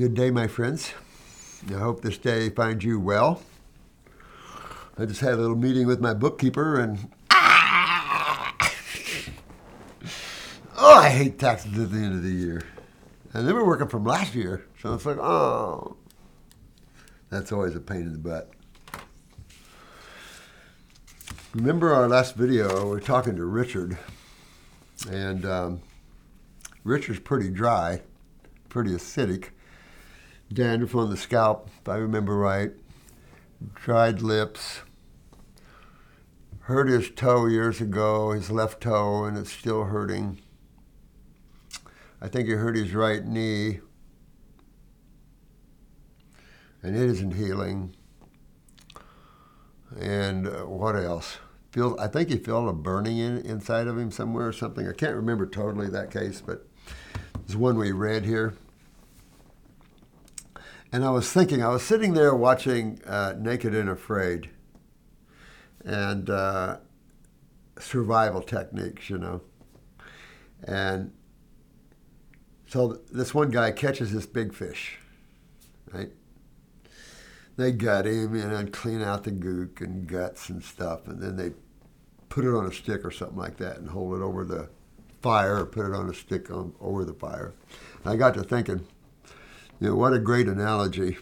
Good day, my friends. I hope this day finds you well. I just had a little meeting with my bookkeeper and. Oh, I hate taxes at the end of the year. And they were working from last year, so it's like, oh. That's always a pain in the butt. Remember our last video, we were talking to Richard, and um, Richard's pretty dry, pretty acidic dandruff on the scalp, if I remember right, dried lips, hurt his toe years ago, his left toe, and it's still hurting. I think he hurt his right knee, and it isn't healing. And uh, what else? Feel, I think he felt a burning in, inside of him somewhere or something. I can't remember totally that case, but there's one we read here. And I was thinking, I was sitting there watching uh, Naked and Afraid and uh, survival techniques, you know. And so this one guy catches this big fish, right? They gut him and then clean out the gook and guts and stuff, and then they put it on a stick or something like that and hold it over the fire or put it on a stick on, over the fire. And I got to thinking, you know, what a great analogy.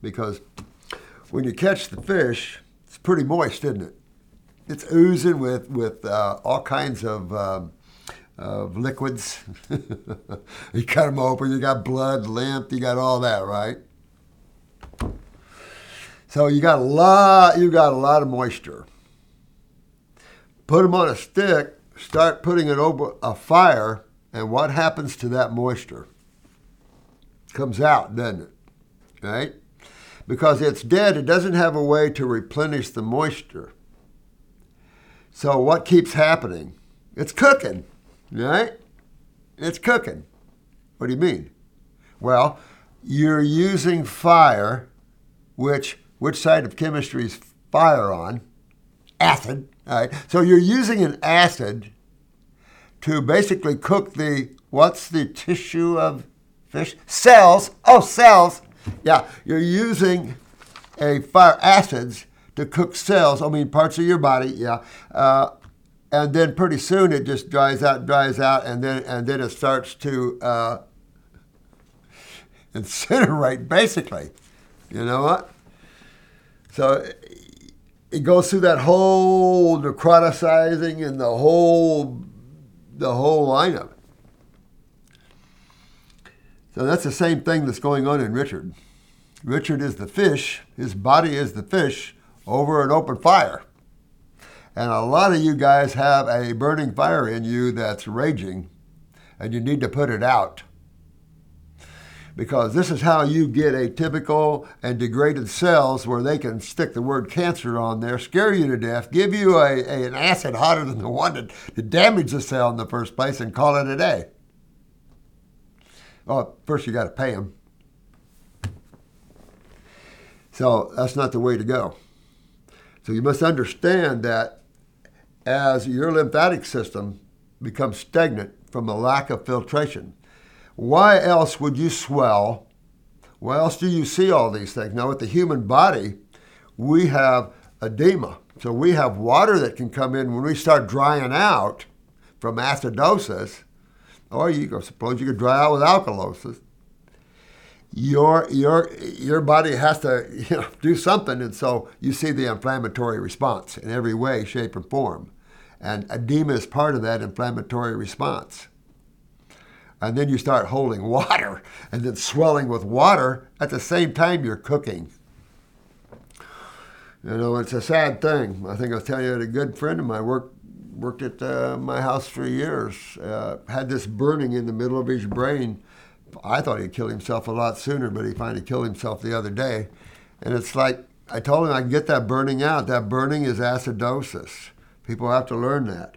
Because when you catch the fish, it's pretty moist, isn't it? It's oozing with, with uh, all kinds of, um, of liquids. you cut them open, you got blood, lymph, you got all that, right? So you got a lot, you got a lot of moisture. Put them on a stick, start putting it over a fire, and what happens to that moisture? Comes out, doesn't it? Right? Because it's dead, it doesn't have a way to replenish the moisture. So what keeps happening? It's cooking, right? It's cooking. What do you mean? Well, you're using fire, which which side of chemistry is fire on? Acid. All right. So you're using an acid to basically cook the what's the tissue of fish cells. Oh, cells. Yeah, you're using a fire acids to cook cells. I mean, parts of your body. Yeah. Uh, and then pretty soon it just dries out, dries out, and then and then it starts to uh, incinerate, basically. You know what? So it goes through that whole necroticizing and the whole the whole lineup. So that's the same thing that's going on in Richard. Richard is the fish, his body is the fish over an open fire. And a lot of you guys have a burning fire in you that's raging, and you need to put it out. Because this is how you get atypical and degraded cells where they can stick the word cancer on there, scare you to death, give you a, a an acid hotter than the one that, damaged the cell in the first place, and call it a day. Well, first you got to pay them. So that's not the way to go. So you must understand that as your lymphatic system becomes stagnant from a lack of filtration, why else would you swell? Why else do you see all these things? Now, with the human body, we have edema. So we have water that can come in when we start drying out from acidosis or you suppose you could dry out with alkalosis. Your your your body has to you know, do something, and so you see the inflammatory response in every way, shape, and form, and edema is part of that inflammatory response. And then you start holding water, and then swelling with water at the same time you're cooking. You know, it's a sad thing. I think I was telling you, that a good friend of mine worked worked at uh, my house for years. Uh, had this burning in the middle of his brain. I thought he'd kill himself a lot sooner, but he finally killed himself the other day. And it's like I told him I can get that burning out. That burning is acidosis. People have to learn that.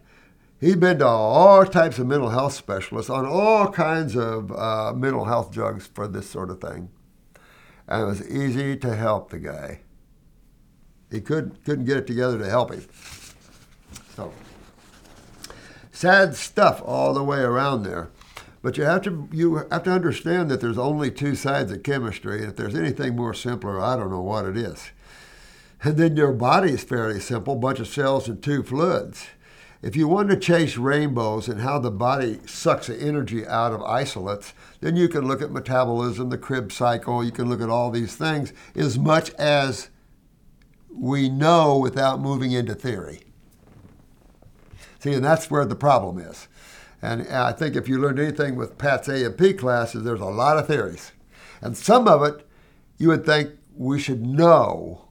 He'd been to all types of mental health specialists on all kinds of uh, mental health drugs for this sort of thing. And it was easy to help the guy. He could, couldn't get it together to help him. So sad stuff all the way around there. But you have to you have to understand that there's only two sides of chemistry, and if there's anything more simpler, I don't know what it is. And then your body is fairly simple, bunch of cells and two fluids. If you want to chase rainbows and how the body sucks the energy out of isolates, then you can look at metabolism, the Krebs cycle, you can look at all these things as much as we know without moving into theory. See, and that's where the problem is. And I think if you learned anything with Pat's A and P classes, there's a lot of theories. And some of it you would think we should know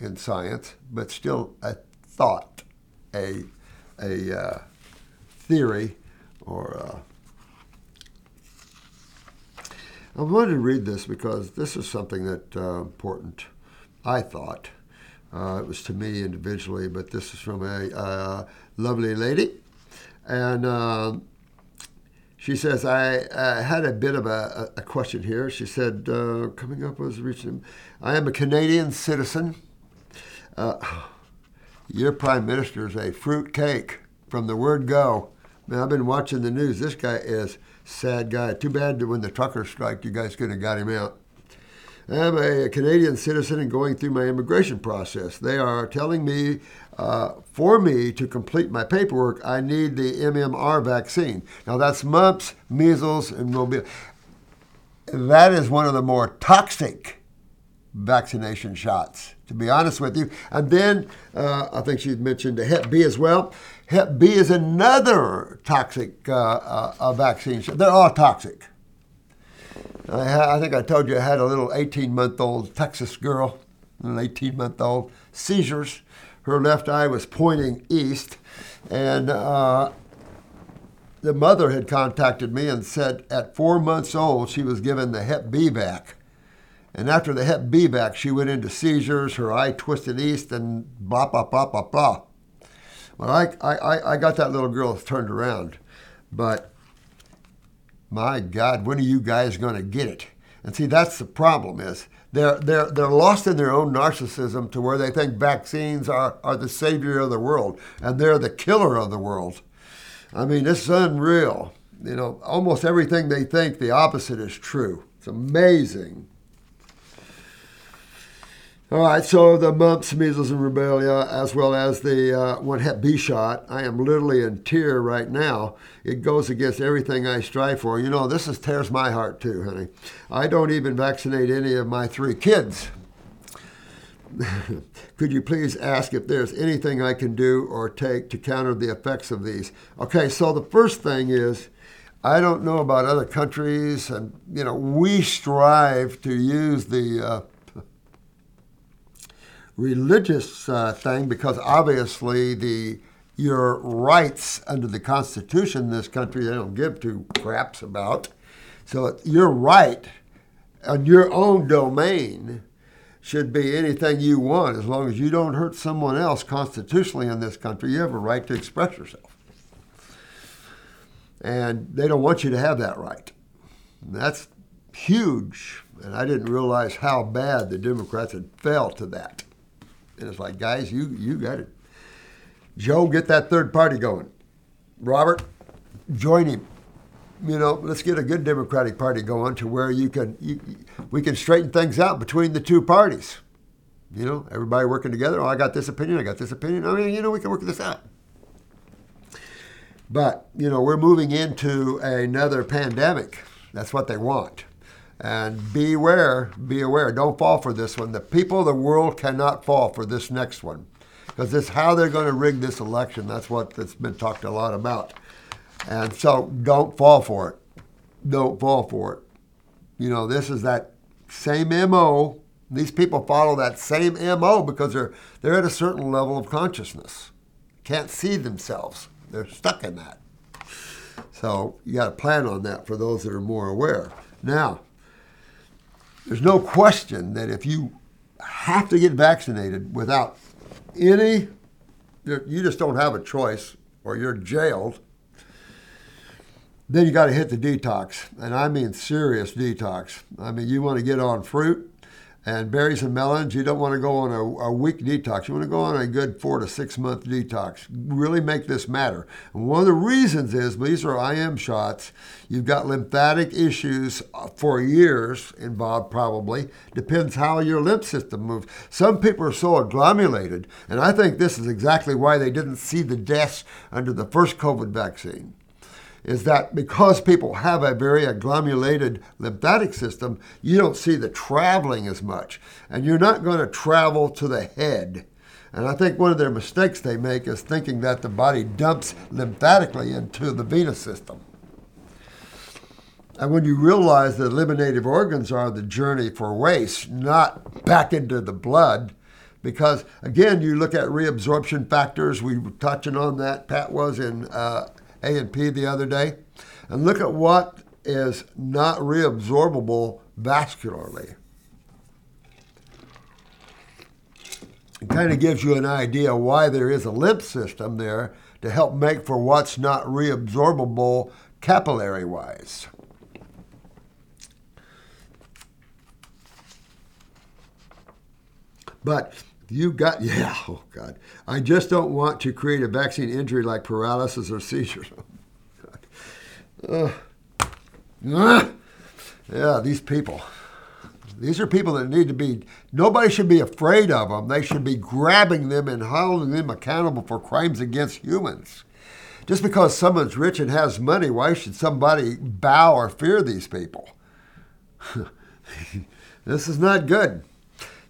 in science, but still a thought, a, a uh, theory, or uh, I wanted to read this because this is something that uh, important. I thought uh, it was to me individually, but this is from a uh, lovely lady, and um, she says I, I, had a bit of a, a question here. She said, uh, coming up was reaching. I am a Canadian citizen. Uh, your prime minister is a fruit cake from the word go. Man, I've been watching the news. This guy is sad guy. Too bad when the truckers strike, you guys could have got him out. I'm a Canadian citizen and going through my immigration process. They are telling me uh, for me to complete my paperwork, I need the MMR vaccine. Now that's mumps, measles, and rubella. That is one of the more toxic vaccination shots, to be honest with you. And then uh, I think she mentioned the Hep B as well. Hep B is another toxic uh, uh, vaccine. They're all toxic. I, I, think I told you I had a little 18 month old Texas girl, an 18 month old, seizures. Her left eye was pointing east, and uh, the mother had contacted me and said at four months old she was given the Hep B vac. And after the Hep B vac, she went into seizures, her eye twisted east, and blah, blah, blah, blah, blah. Well, I, I, I got that little girl turned around. But my God, when are you guys going to get it? And see, that's the problem is they're, they're, they're lost in their own narcissism to where they think vaccines are, are the savior of the world and they're the killer of the world. I mean, it's unreal. You know, almost everything they think, the opposite is true. It's amazing. All right, so the mumps, measles, and rubella, as well as the uh, one Hep B shot, I am literally in tear right now. It goes against everything I strive for. You know, this is tears my heart too, honey. I don't even vaccinate any of my three kids. Could you please ask if there's anything I can do or take to counter the effects of these? Okay, so the first thing is, I don't know about other countries, and you know, we strive to use the uh, religious uh, thing because obviously the your rights under the Constitution in this country they don't give two craps about. So your right on your own domain should be anything you want as long as you don't hurt someone else constitutionally in this country. You have a right to express yourself. And they don't want you to have that right. And that's huge. And I didn't realize how bad the Democrats had fell to that. And it's like, guys, you you got it. Joe, get that third party going. Robert, join him. You know, let's get a good Democratic Party going to where you can you, we can straighten things out between the two parties. You know, everybody working together. Oh, I got this opinion. I got this opinion. I mean, you know, we can work this out. But you know, we're moving into another pandemic. That's what they want. And beware, be aware. Don't fall for this one. The people of the world cannot fall for this next one. Because it's how they're going to rig this election. That's what that's been talked a lot about. And so don't fall for it. Don't fall for it. You know, this is that same MO. These people follow that same MO because they're they're at a certain level of consciousness. Can't see themselves. They're stuck in that. So you got to plan on that for those that are more aware. Now, there's no question that if you have to get vaccinated without any, you just don't have a choice or you're jailed, then you got to hit the detox. And I mean serious detox. I mean, you want to get on fruit and berries and melons, you don't want to go on a, a, week detox. You want to go on a good four to six month detox. Really make this matter. And one of the reasons is these are IM shots. You've got lymphatic issues uh, for years involved, probably. Depends how your lymph system moves. Some people are so agglomerated, and I think this is exactly why they didn't see the deaths under the first COVID vaccine is that because people have a very agglomerated lymphatic system, you don't see the traveling as much. And you're not going to travel to the head. And I think one of their mistakes they make is thinking that the body dumps lymphatically into the venous system. And when you realize that eliminative organs are the journey for waste, not back into the blood, because again, you look at reabsorption factors, we were touching on that, Pat was in uh, a&P the other day, and look at what is not reabsorbable vascularly. It kind of gives you an idea why there is a lymph system there to help make for what's not reabsorbable capillary wise. But you got, yeah, oh God. I just don't want to create a vaccine injury like paralysis or seizures. uh, uh, yeah, these people. These are people that need to be, nobody should be afraid of them. They should be grabbing them and holding them accountable for crimes against humans. Just because someone's rich and has money, why should somebody bow or fear these people? this is not good.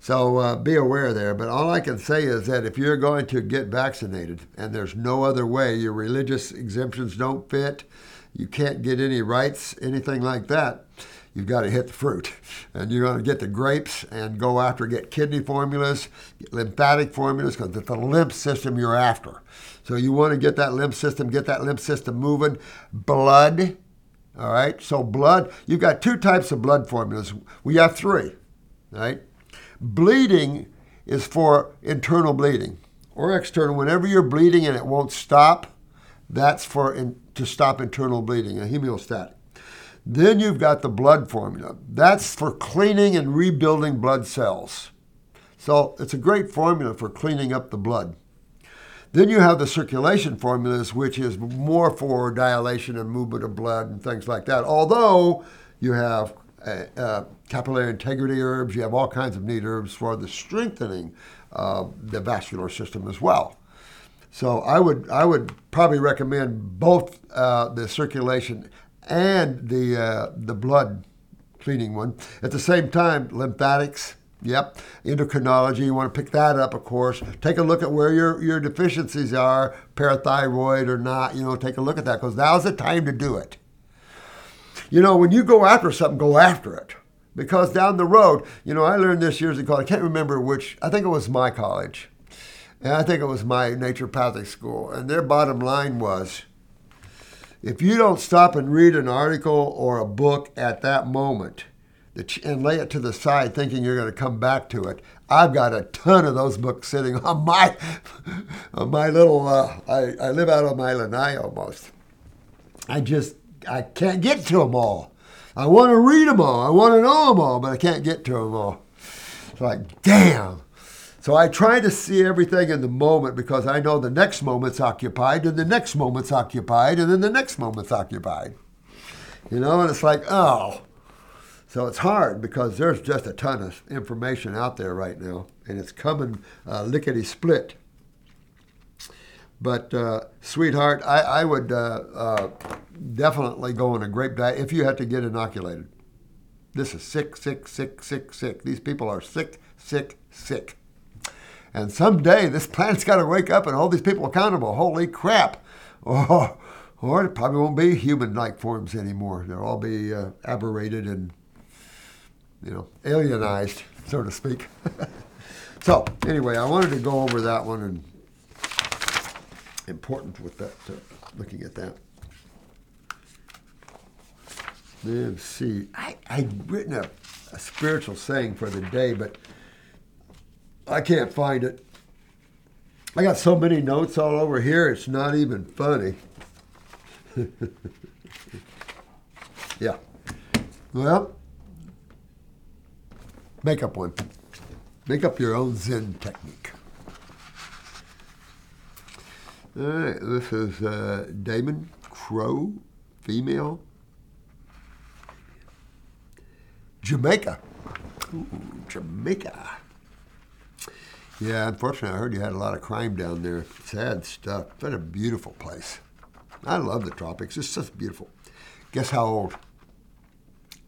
So uh, be aware there. But all I can say is that if you're going to get vaccinated and there's no other way, your religious exemptions don't fit, you can't get any rights, anything like that, you've got to hit the fruit. And you're going to get the grapes and go after, get kidney formulas, lymphatic formulas, because it's the lymph system you're after. So you want to get that lymph system, get that lymph system moving. Blood, all right? So blood, you've got two types of blood formulas. We have three, right? Bleeding is for internal bleeding or external. Whenever you're bleeding and it won't stop, that's for in, to stop internal bleeding, a hemostatic. Then you've got the blood formula. That's for cleaning and rebuilding blood cells. So it's a great formula for cleaning up the blood. Then you have the circulation formulas, which is more for dilation and movement of blood and things like that. Although you have uh, uh, capillary integrity herbs. You have all kinds of neat herbs for the strengthening of the vascular system as well. So I would I would probably recommend both uh, the circulation and the uh, the blood cleaning one. At the same time, lymphatics. Yep, endocrinology. You want to pick that up, of course. Take a look at where your, your deficiencies are, parathyroid or not. You know, take a look at that because now's the time to do it. You know, when you go after something, go after it. Because down the road, you know, I learned this years ago, I can't remember which, I think it was my college. And I think it was my naturopathic school. And their bottom line was if you don't stop and read an article or a book at that moment and lay it to the side thinking you're going to come back to it, I've got a ton of those books sitting on my on my little. Uh, I, I live out on my lanai almost. I just I can't get to them all. I want to read them all. I want to know them all, but I can't get to them all. It's like, damn. So I try to see everything in the moment because I know the next moment's occupied, and the next moment's occupied, and then the next moment's occupied. You know, and it's like, oh. So it's hard because there's just a ton of information out there right now, and it's coming uh, lickety split. But uh, sweetheart, I, I would uh, uh, definitely go on a grape diet if you had to get inoculated. This is sick, sick, sick, sick, sick. These people are sick, sick, sick. And someday this planet's got to wake up and hold these people accountable. Holy crap! Or, or it probably won't be human-like forms anymore. They'll all be uh, aberrated and, you know, alienized, so to speak. so anyway, I wanted to go over that one and important with that, looking at that. Let's see. I, I'd written a, a spiritual saying for the day, but I can't find it. I got so many notes all over here, it's not even funny. yeah. Well, Make up one. Make up your own Zen technique. All right, this is uh, Damon Crow, female. Jamaica. Ooh, Jamaica. Yeah, unfortunately, I heard you had a lot of crime down there. Sad stuff. But a beautiful place. I love the tropics. It's just beautiful. Guess how old?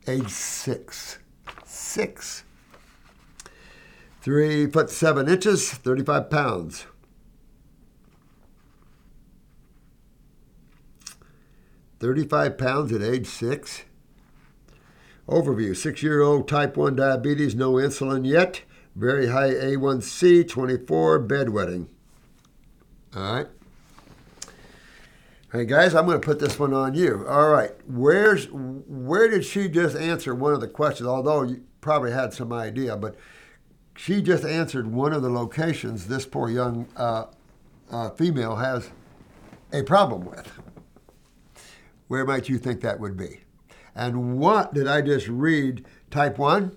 Age six. Six. Three foot seven inches, 35 pounds. Thirty-five pounds at age six. Overview: Six-year-old type one diabetes, no insulin yet. Very high A1C, 24, bedwetting. All right. Hey guys, I'm going to put this one on you. All right, where's where did she just answer one of the questions? Although you probably had some idea, but she just answered one of the locations this poor young uh, uh, female has a problem with. Where might you think that would be? And what did I just read? Type one.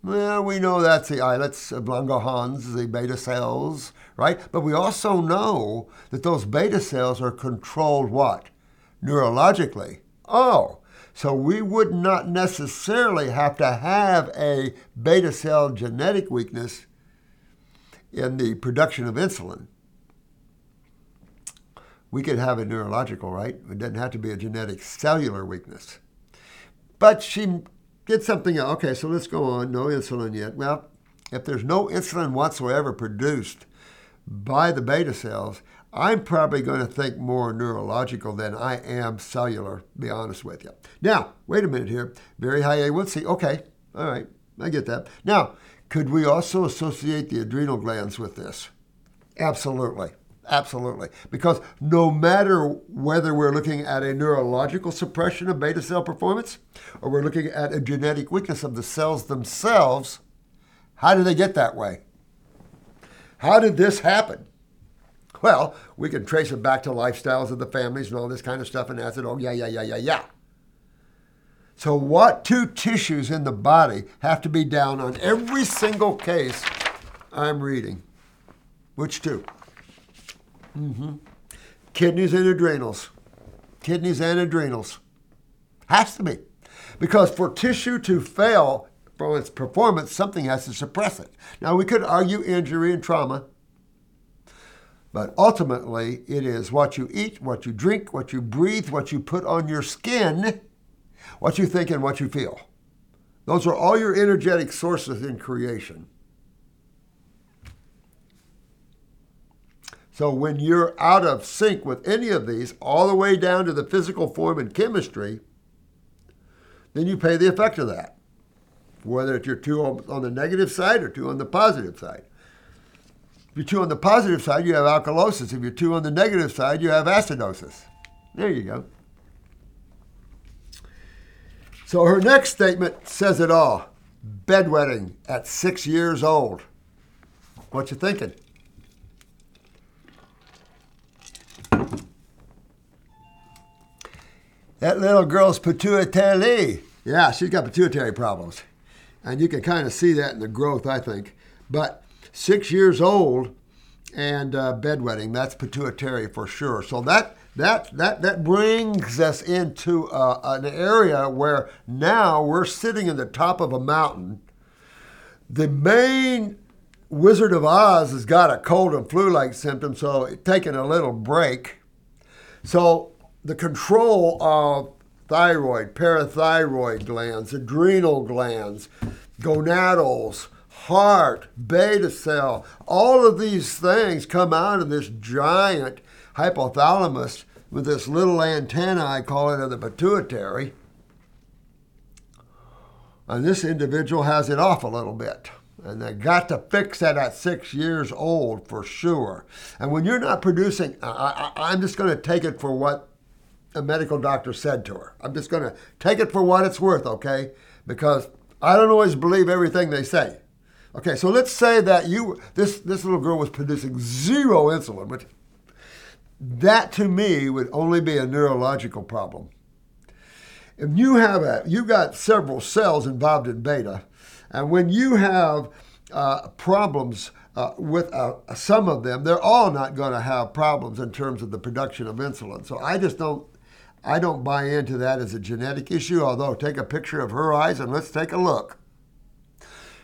Well, we know that's the islets uh, of Langerhans, the beta cells, right? But we also know that those beta cells are controlled what? Neurologically. Oh, so we would not necessarily have to have a beta cell genetic weakness in the production of insulin. We could have a neurological, right? It doesn't have to be a genetic cellular weakness. But she Get something else. Okay, so let's go on. No insulin yet. Well, if there's no insulin whatsoever produced by the beta cells, I'm probably going to think more neurological than I am cellular, be honest with you. Now, wait a minute here. Very high A1C. Okay, all right, I get that. Now, could we also associate the adrenal glands with this? Absolutely. Absolutely. Because no matter whether we're looking at a neurological suppression of beta cell performance or we're looking at a genetic weakness of the cells themselves, how did they get that way? How did this happen? Well, we can trace it back to lifestyles of the families and all this kind of stuff, and it. Oh, yeah, yeah, yeah, yeah, yeah. So, what two tissues in the body have to be down on every single case I'm reading? Which two? Mm-hmm. Kidneys and adrenals. Kidneys and adrenals. Has to be. Because for tissue to fail from its performance, something has to suppress it. Now, we could argue injury and trauma, but ultimately, it is what you eat, what you drink, what you breathe, what you put on your skin, what you think, and what you feel. Those are all your energetic sources in creation. So when you're out of sync with any of these, all the way down to the physical form and chemistry, then you pay the effect of that. Whether it's you're two on the negative side or two on the positive side. If you're two on the positive side, you have alkalosis. If you're two on the negative side, you have acidosis. There you go. So her next statement says it all. Bedwetting at six years old. What you thinking? That little girl's pituitary. Yeah, she's got pituitary problems. And you can kind of see that in the growth, I think. But six years old and uh, bedwetting, that's pituitary for sure. So that that that that brings us into uh, an area where now we're sitting in the top of a mountain. The main Wizard of Oz has got a cold and flu-like symptom, so taking a little break. So the control of thyroid, parathyroid glands, adrenal glands, gonadals, heart, beta cell, all of these things come out of this giant hypothalamus with this little antenna, I call it, of the pituitary. And this individual has it off a little bit. And they got to fix that at six years old for sure. And when you're not producing, I, am just going to take it for what a medical doctor said to her. I'm just going to take it for what it's worth, okay? Because I don't always believe everything they say. Okay, so let's say that you this this little girl was producing zero insulin, which that to me would only be a neurological problem. If you have a you've got several cells involved in beta, And when you have uh, problems uh, with uh, some of them, they're all not going to have problems in terms of the production of insulin. So I just don't. I don't buy into that as a genetic issue, although take a picture of her eyes and let's take a look.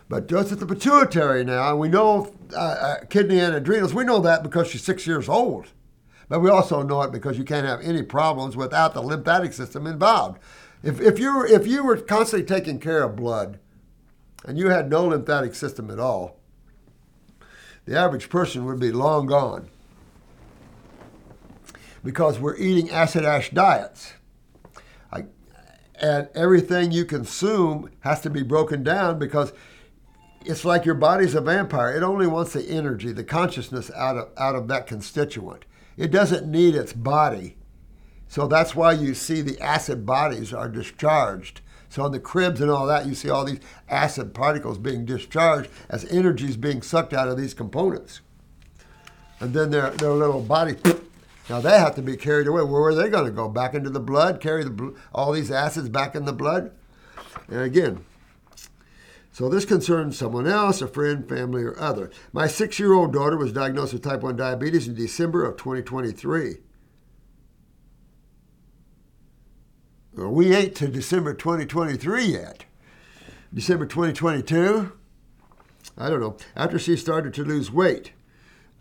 But just at the pituitary now, we know uh, uh, kidney and adrenals, we know that because she's six years old. But we also know it because you can't have any problems without the lymphatic system involved. If, if, you were, if you were constantly taking care of blood and you had no lymphatic system at all, the average person would be long gone because we're eating acid ash diets. I, and everything you consume has to be broken down because it's like your body's a vampire. It only wants the energy, the consciousness out of, out of that constituent. It doesn't need its body. So that's why you see the acid bodies are discharged. So in the Krebs and all that, you see all these acid particles being discharged as energy is being sucked out of these components. And then their, their little body, now they have to be carried away. Where are they going to go? Back into the blood, carry the, all these acids back in the blood? And again, so this concerns someone else, a friend, family, or other. My six year old daughter was diagnosed with type 1 diabetes in December of 2023. Well, we ain't to December 2023 yet. December 2022? I don't know. After she started to lose weight.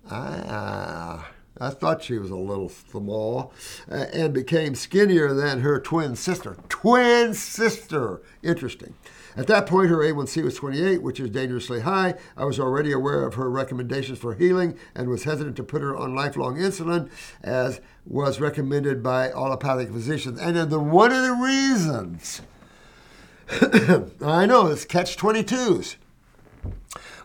Ah. I thought she was a little small uh, and became skinnier than her twin sister. Twin sister! Interesting. At that point, her A1C was 28, which is dangerously high. I was already aware of her recommendations for healing and was hesitant to put her on lifelong insulin, as was recommended by allopathic physicians. And then the, one of the reasons, I know, it's catch 22s.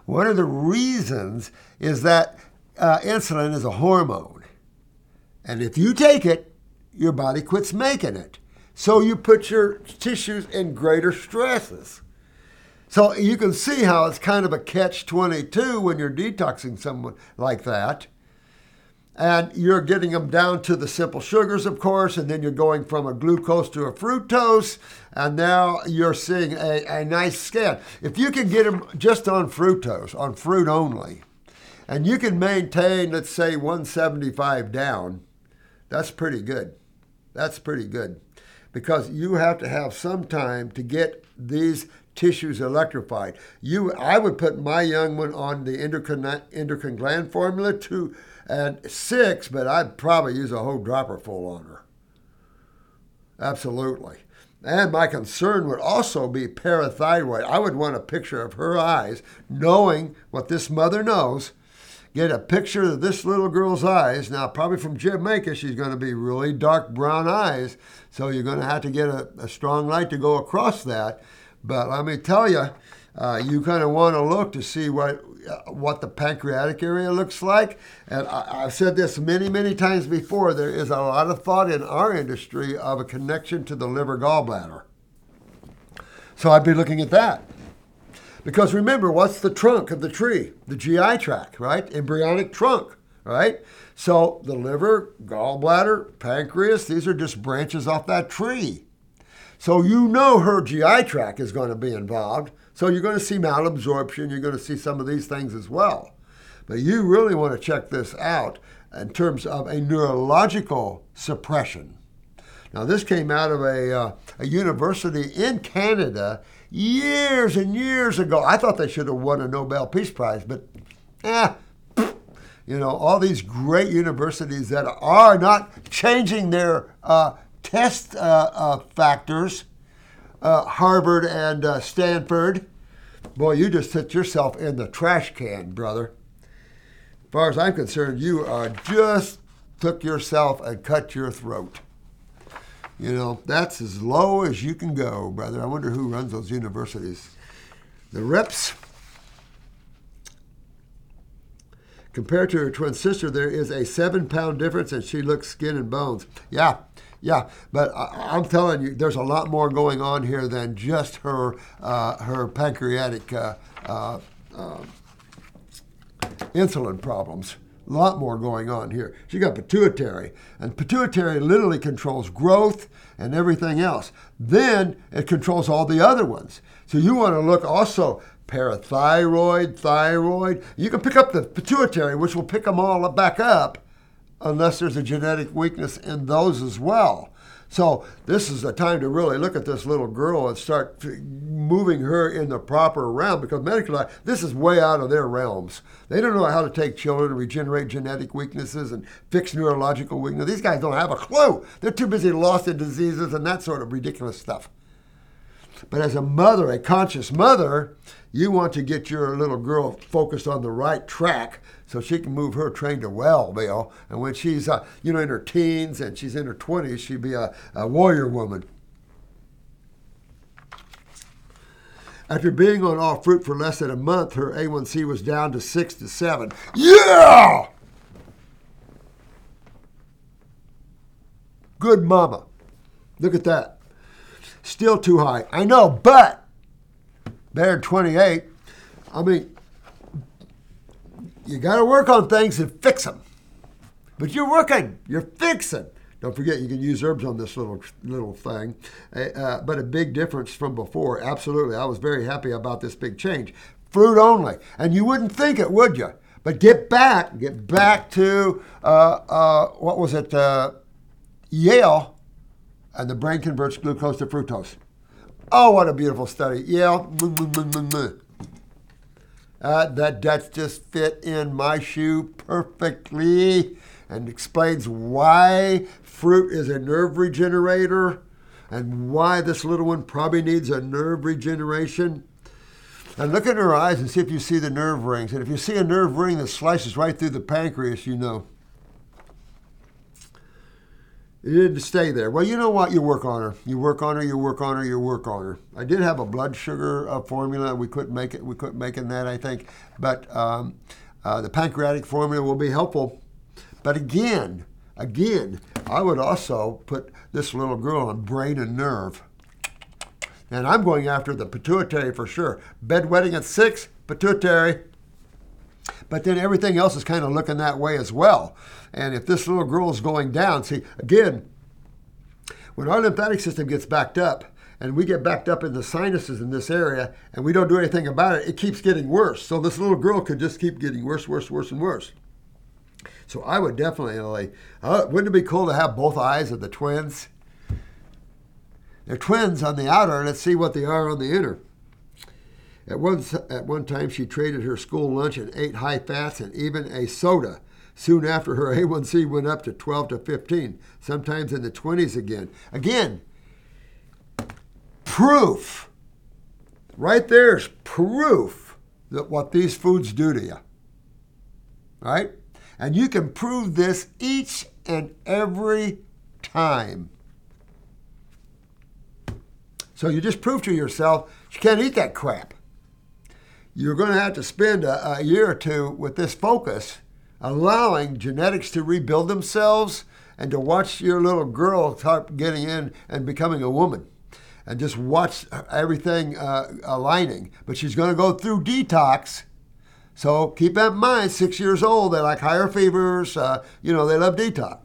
One of the reasons is that uh, insulin is a hormone. And if you take it, your body quits making it. So you put your tissues in greater stresses. So you can see how it's kind of a catch 22 when you're detoxing someone like that. And you're getting them down to the simple sugars, of course, and then you're going from a glucose to a fructose, and now you're seeing a, a nice scan. If you can get them just on fructose, on fruit only, and you can maintain, let's say, 175 down, that's pretty good. That's pretty good because you have to have some time to get these tissues electrified. You, I would put my young one on the endocrine, endocrine gland formula two and six, but I'd probably use a whole dropper full on her. Absolutely. And my concern would also be parathyroid. I would want a picture of her eyes, knowing what this mother knows get a picture of this little girl's eyes. Now, probably from Jamaica, she's going to be really dark brown eyes. So you're going to have to get a, a strong light to go across that. But let me tell you, uh, you kind of want to look to see what uh, what the pancreatic area looks like. And I, have said this many, many times before. There is a lot of thought in our industry of a connection to the liver gallbladder. So I'd be looking at that. Because remember, what's the trunk of the tree? The GI tract, right? Embryonic trunk, right? So the liver, gallbladder, pancreas, these are just branches off that tree. So you know her GI tract is going to be involved. So you're going to see malabsorption, you're going to see some of these things as well. But you really want to check this out in terms of a neurological suppression. Now, this came out of a, uh, a university in Canada years and years ago. I thought they should have won a Nobel Peace Prize, but eh, you know, all these great universities that are not changing their uh, test uh, uh, factors, uh, Harvard and uh, Stanford, boy, you just hit yourself in the trash can, brother. As far as I'm concerned, you are just took yourself and cut your throat. You know, that's as low as you can go, brother. I wonder who runs those universities. The reps. Compared to her twin sister, there is a seven pound difference and she looks skin and bones. Yeah, yeah, but I, am telling you, there's a lot more going on here than just her uh, her pancreatic uh, uh, uh insulin problems a lot more going on here. She got pituitary, and pituitary literally controls growth and everything else. Then it controls all the other ones. So you want to look also parathyroid, thyroid. You can pick up the pituitary, which will pick them all back up unless there's a genetic weakness in those as well. So this is the time to really look at this little girl and start moving her in the proper realm because medically, this is way out of their realms. They don't know how to take children and regenerate genetic weaknesses and fix neurological weakness. These guys don't have a clue. They're too busy lost in diseases and that sort of ridiculous stuff. But as a mother, a conscious mother, you want to get your little girl focused on the right track so she can move her train to well, Bill. And when she's, uh, you know, in her teens and she's in her 20s, she'd be a, a warrior woman. After being on all fruit for less than a month, her A1C was down to 6 to 7. Yeah! Good mama. Look at that. Still too high. I know, but than 28. I mean, you got to work on things and fix them. But you're working, you're fixing. Don't forget, you can use herbs on this little little thing. Uh, uh, but a big difference from before. Absolutely, I was very happy about this big change. Fruit only, and you wouldn't think it, would you? But get back, get back to uh, uh what was it? Uh, Yale, and the brain converts glucose to fructose. Oh, what a beautiful study! Yale. Uh, that that just fit in my shoe perfectly and explains why fruit is a nerve regenerator and why this little one probably needs a nerve regeneration. And look at her eyes and see if you see the nerve rings. And if you see a nerve ring that slices right through the pancreas, you know it didn't stay there. Well, you know what? You work on her. You work on her. You work on her. You work on her. I did have a blood sugar uh, formula. We couldn't make it. We couldn't make it in that, I think. But um, uh, the pancreatic formula will be helpful. But again, again, I would also put this little girl on brain and nerve. And I'm going after the pituitary for sure. Bedwetting at six, pituitary. But then everything else is kind of looking that way as well. And if this little girl is going down, see, again, when our lymphatic system gets backed up, and we get backed up in the sinuses in this area and we don't do anything about it, it keeps getting worse. So this little girl could just keep getting worse, worse, worse, and worse. So I would definitely, like, uh, wouldn't it be cool to have both eyes of the twins? They're twins on the outer. Let's see what they are on the inner. At one, at one time, she traded her school lunch and ate high fats and even a soda. Soon after, her A1C went up to 12 to 15, sometimes in the 20s again. Again, proof. Right there's proof that what these foods do to you. Right? And you can prove this each and every time. So you just prove to yourself you can't eat that crap you're going to have to spend a, a year or two with this focus, allowing genetics to rebuild themselves and to watch your little girl start getting in and becoming a woman and just watch everything uh, aligning. But she's going to go through detox. So keep that in mind. Six years old, they like higher fevers. Uh, you know, they love detox.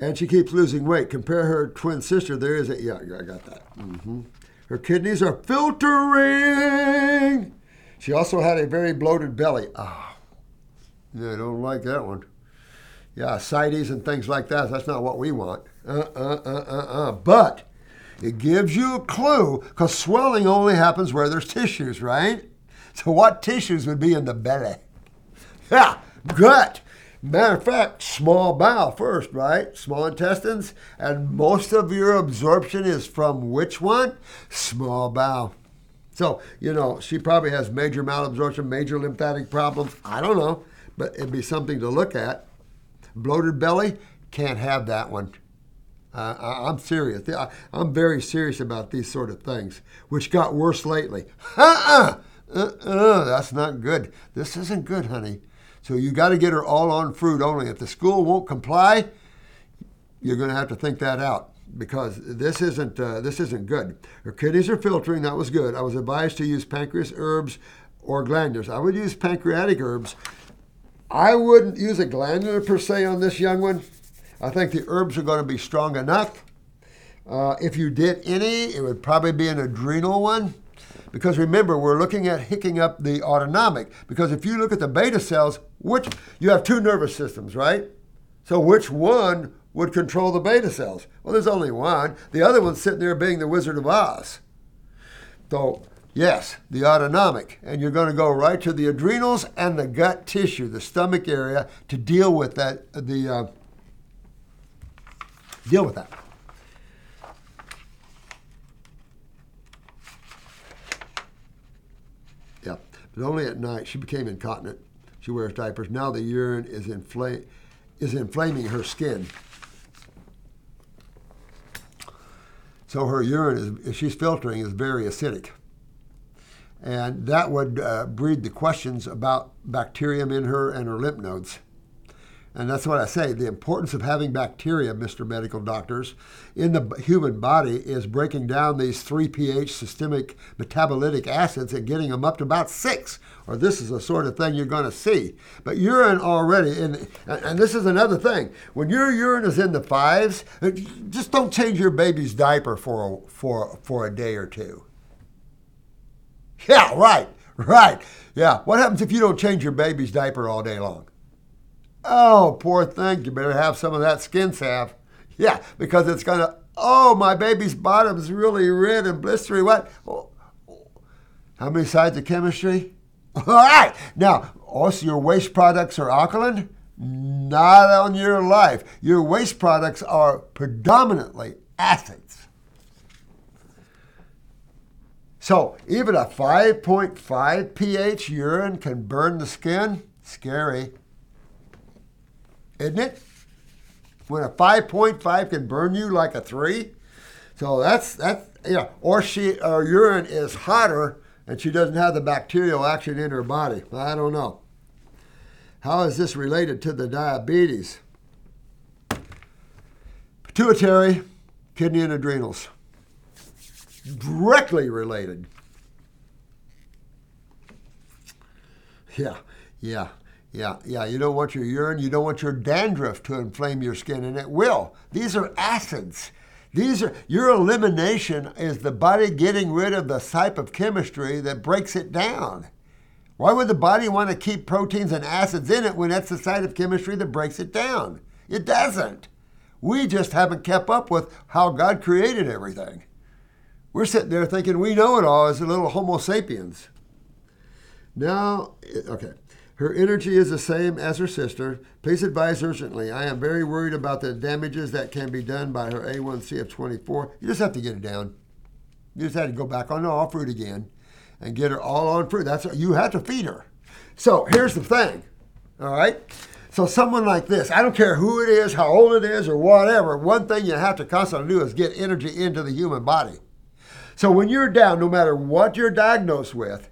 and she keeps losing weight. Compare her twin sister. There is a yeah, I got that. Mm-hmm. Her kidneys are filtering. She also had a very bloated belly. Ah, oh, yeah, I don't like that one. Yeah, ascites and things like that. That's not what we want. Uh, uh, uh, uh, uh. But it gives you a clue because swelling only happens where there's tissues, right? So what tissues would be in the belly? Yeah, gut. Matter of fact, small bowel first, right? Small intestines. And most of your absorption is from which one? Small bowel. So, you know, she probably has major malabsorption, major lymphatic problems. I don't know, but it'd be something to look at. Bloated belly, can't have that one. Uh, I'm serious. I'm very serious about these sort of things, which got worse lately. Uh-uh. Uh-uh. That's not good. This isn't good, honey. So you got to get her all on fruit only. If the school won't comply, you're going to have to think that out because this isn't uh, this isn't good. Her kidneys are filtering. That was good. I was advised to use pancreas herbs or glandulars. I would use pancreatic herbs I wouldn't use a glandular per se on this young one. I think the herbs are going to be strong enough. Uh, if you did any, it would probably be an adrenal one. Because remember, we're looking at hicking up the autonomic. Because if you look at the beta cells, which you have two nervous systems, right? So which one would control the beta cells? Well, there's only one. The other one's sitting there being the Wizard of Oz. So, yes, the autonomic. And you're going to go right to the adrenals and the gut tissue, the stomach area, to deal with that, the, uh, deal with that. Yeah, but only at night. She became incontinent. She wears diapers. Now the urine is, inflame, is inflaming her skin. So her urine, is, she's filtering, is very acidic. And that would uh, breed the questions about bacterium in her and her lymph nodes. And that's what I say. The importance of having bacteria, Mr. Medical Doctors, in the human body is breaking down these 3 pH systemic metabolitic acids and getting them up to about 6. Or this is the sort of thing you're going to see. But urine already, in, and this is another thing. When your urine is in the fives, uh, just don't change your baby's diaper for a, for, for a day or two. Yeah, right, right. Yeah. What happens if you don't change your baby's diaper all day long? Oh, poor thing. You better have some of that skin salve. Yeah, because it's going to, oh, my baby's bottom's really red and blistery. What? How many sides of chemistry? All right. Now, also your waste products are alkaline? Not on your life. Your waste products are predominantly acids. So even a 5.5 pH urine can burn the skin. Scary isn't it? When a 5.5 can burn you like a 3. So that's, that's you know, or she, or urine is hotter and she doesn't have the bacterial action in her body. I don't know. How is this related to the diabetes? Pituitary, kidney, and adrenals. Directly related. Yeah, yeah. Yeah, yeah. You don't want your urine, you don't want your dandruff to inflame your skin, and it will. These are acids. These are your elimination is the body getting rid of the type of chemistry that breaks it down. Why would the body want to keep proteins and acids in it when that's the side of chemistry that breaks it down? It doesn't. We just haven't kept up with how God created everything. We're sitting there thinking we know it all as a little Homo sapiens. Now, okay. Her energy is the same as her sister. Please advise urgently. I am very worried about the damages that can be done by her A1C of 24. You just have to get it down. You just have to go back on all fruit again and get her all on fruit. That's you have to feed her. So here's the thing. All right. So someone like this, I don't care who it is, how old it is, or whatever. One thing you have to constantly do is get energy into the human body. So when you're down, no matter what you're diagnosed with,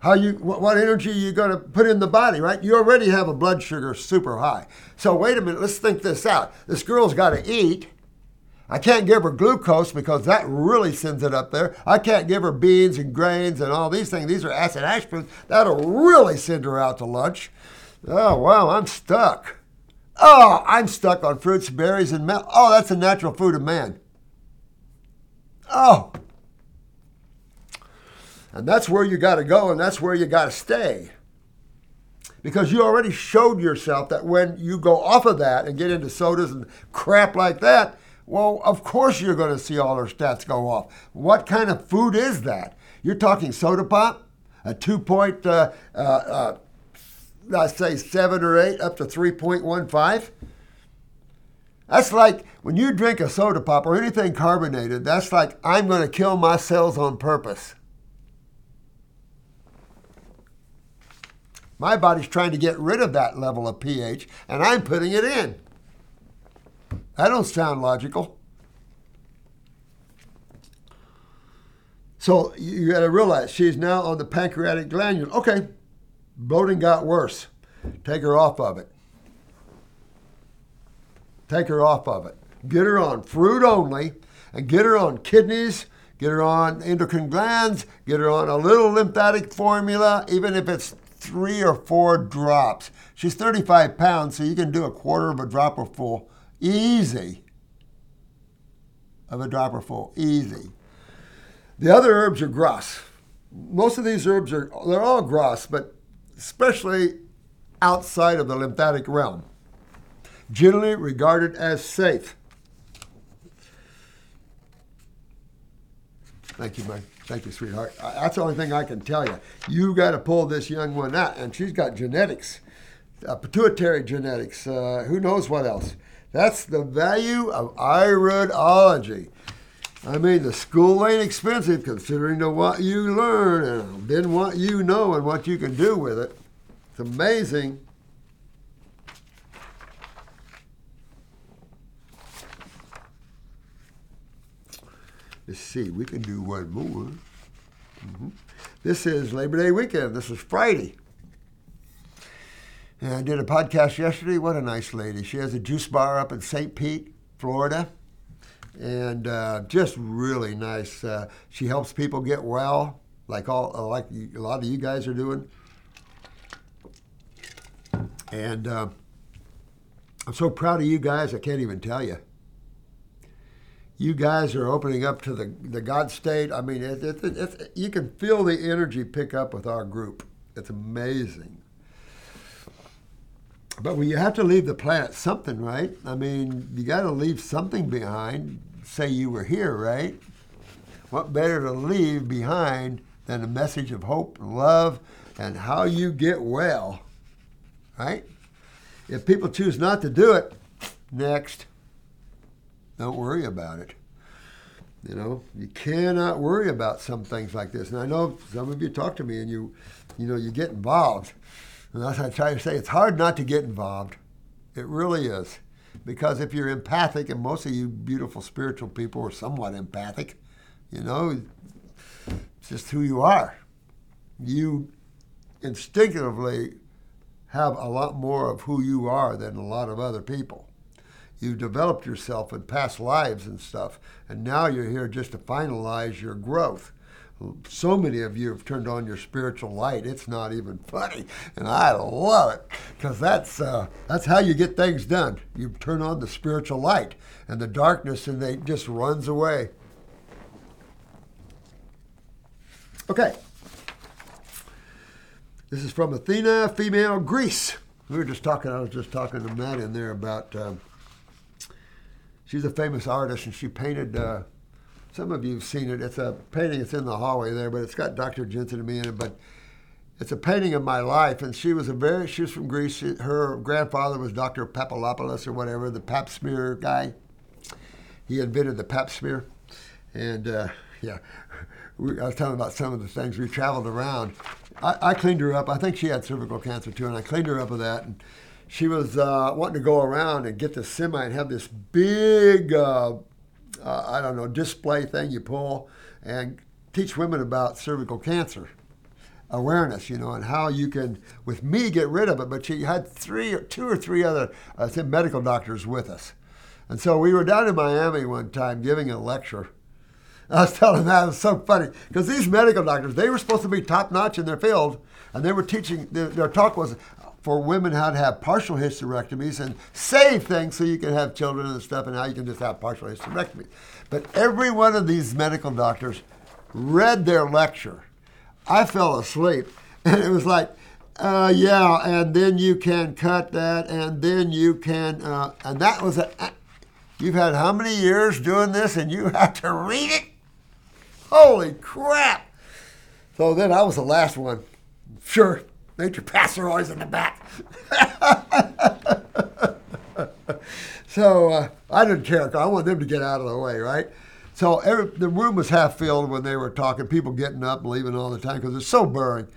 how you what, energy you're going to put in the body, right? You already have a blood sugar super high. So wait a minute, let's think this out. This girl's got to eat. I can't give her glucose because that really sends it up there. I can't give her beans and grains and all these things. These are acid hash browns. That'll really send her out to lunch. Oh, wow, I'm stuck. Oh, I'm stuck on fruits, berries, and milk. Oh, that's a natural food of man. Oh, and that's where you got to go and that's where you got to stay. Because you already showed yourself that when you go off of that and get into sodas and crap like that, well, of course you're going to see all our stats go off. What kind of food is that? You're talking soda pop, a two point, uh, uh, uh, let's say seven or eight, up to 3.15. That's like when you drink a soda pop or anything carbonated, that's like I'm going to kill my cells on purpose. My body's trying to get rid of that level of pH, and I'm putting it in. That don't sound logical. So you got to realize she's now on the pancreatic glandular. Okay, bloating got worse. Take her off of it. Take her off of it. Get her on fruit only, and get her on kidneys. Get her on endocrine glands. Get her on a little lymphatic formula, even if it's three or four drops. She's 35 pounds, so you can do a quarter of a dropper full easy. Of a dropper full, easy. The other herbs are grass. Most of these herbs are, they're all grass, but especially outside of the lymphatic realm. Generally regarded as safe. Thank you, man. Thank you, sweetheart. That's the only thing I can tell you. You got to pull this young one out, and she's got genetics, uh, pituitary genetics. Uh, who knows what else? That's the value of iridology. I mean, the school ain't expensive considering the what you learn and then what you know and what you can do with it. It's amazing. Let's see, we can do one more. Mm-hmm. This is Labor Day weekend. This is Friday. And I did a podcast yesterday. What a nice lady. She has a juice bar up in St. Pete, Florida. And uh, just really nice. Uh, she helps people get well, like all uh, like a lot of you guys are doing. And uh, I'm so proud of you guys. I can't even tell you you guys are opening up to the, the God state. I mean, it, it, it, you can feel the energy pick up with our group. It's amazing. But when you have to leave the planet something, right? I mean, you got to leave something behind. Say you were here, right? What better to leave behind than a message of hope and love and how you get well, right? If people choose not to do it, next. Don't worry about it. You know, you cannot worry about some things like this. And I know some of you talk to me and you, you know, you get involved. And that's what I try to say. It's hard not to get involved. It really is. Because if you're empathic, and most of you beautiful spiritual people are somewhat empathic, you know, it's just who you are. You instinctively have a lot more of who you are than a lot of other people you've developed yourself in past lives and stuff, and now you're here just to finalize your growth. So many of you have turned on your spiritual light; it's not even funny, and I love it because that's uh, that's how you get things done. You turn on the spiritual light, and the darkness, and it just runs away. Okay. This is from Athena, female Greece. We were just talking, I was just talking to Matt in there about um, she's a famous artist, and she painted. Uh, some of you have seen it. It's a painting. It's in the hallway there, but it's got Dr. Jensen and me in it. But it's a painting of my life, and she was a very. She was from Greece. She, her grandfather was Dr. Papalopoulos or whatever, the Pap smear guy. He invented the Pap smear, and uh, yeah, we, I was telling about some of the things we traveled around. I, I, cleaned her up. I think she had cervical cancer too, and I cleaned her up of that. And, she was uh, wanting to go around and get the semi and have this big, uh, uh, I don't know, display thing you pull and teach women about cervical cancer awareness, you know, and how you can, with me, get rid of it. But she had three, or two or three other, medical doctors with us. And so we were down in Miami one time giving a lecture. I was telling that it was so funny because these medical doctors, they were supposed to be top notch in their field, and they were teaching. Their, their talk was for women how to have partial hysterectomies and save things so you can have children and stuff and how you can just have partial hysterectomies. But every one of these medical doctors read their lecture. I fell asleep and it was like, uh, yeah, and then you can cut that, and then you can, uh, and that was a. You've had how many years doing this, and you have to read it? Holy crap! So then I was the last one. Sure, Major Pastor always in the back. so uh, I didn't care. I wanted them to get out of the way, right? So every, the room was half filled when they were talking. People getting up and leaving all the time because it's so boring.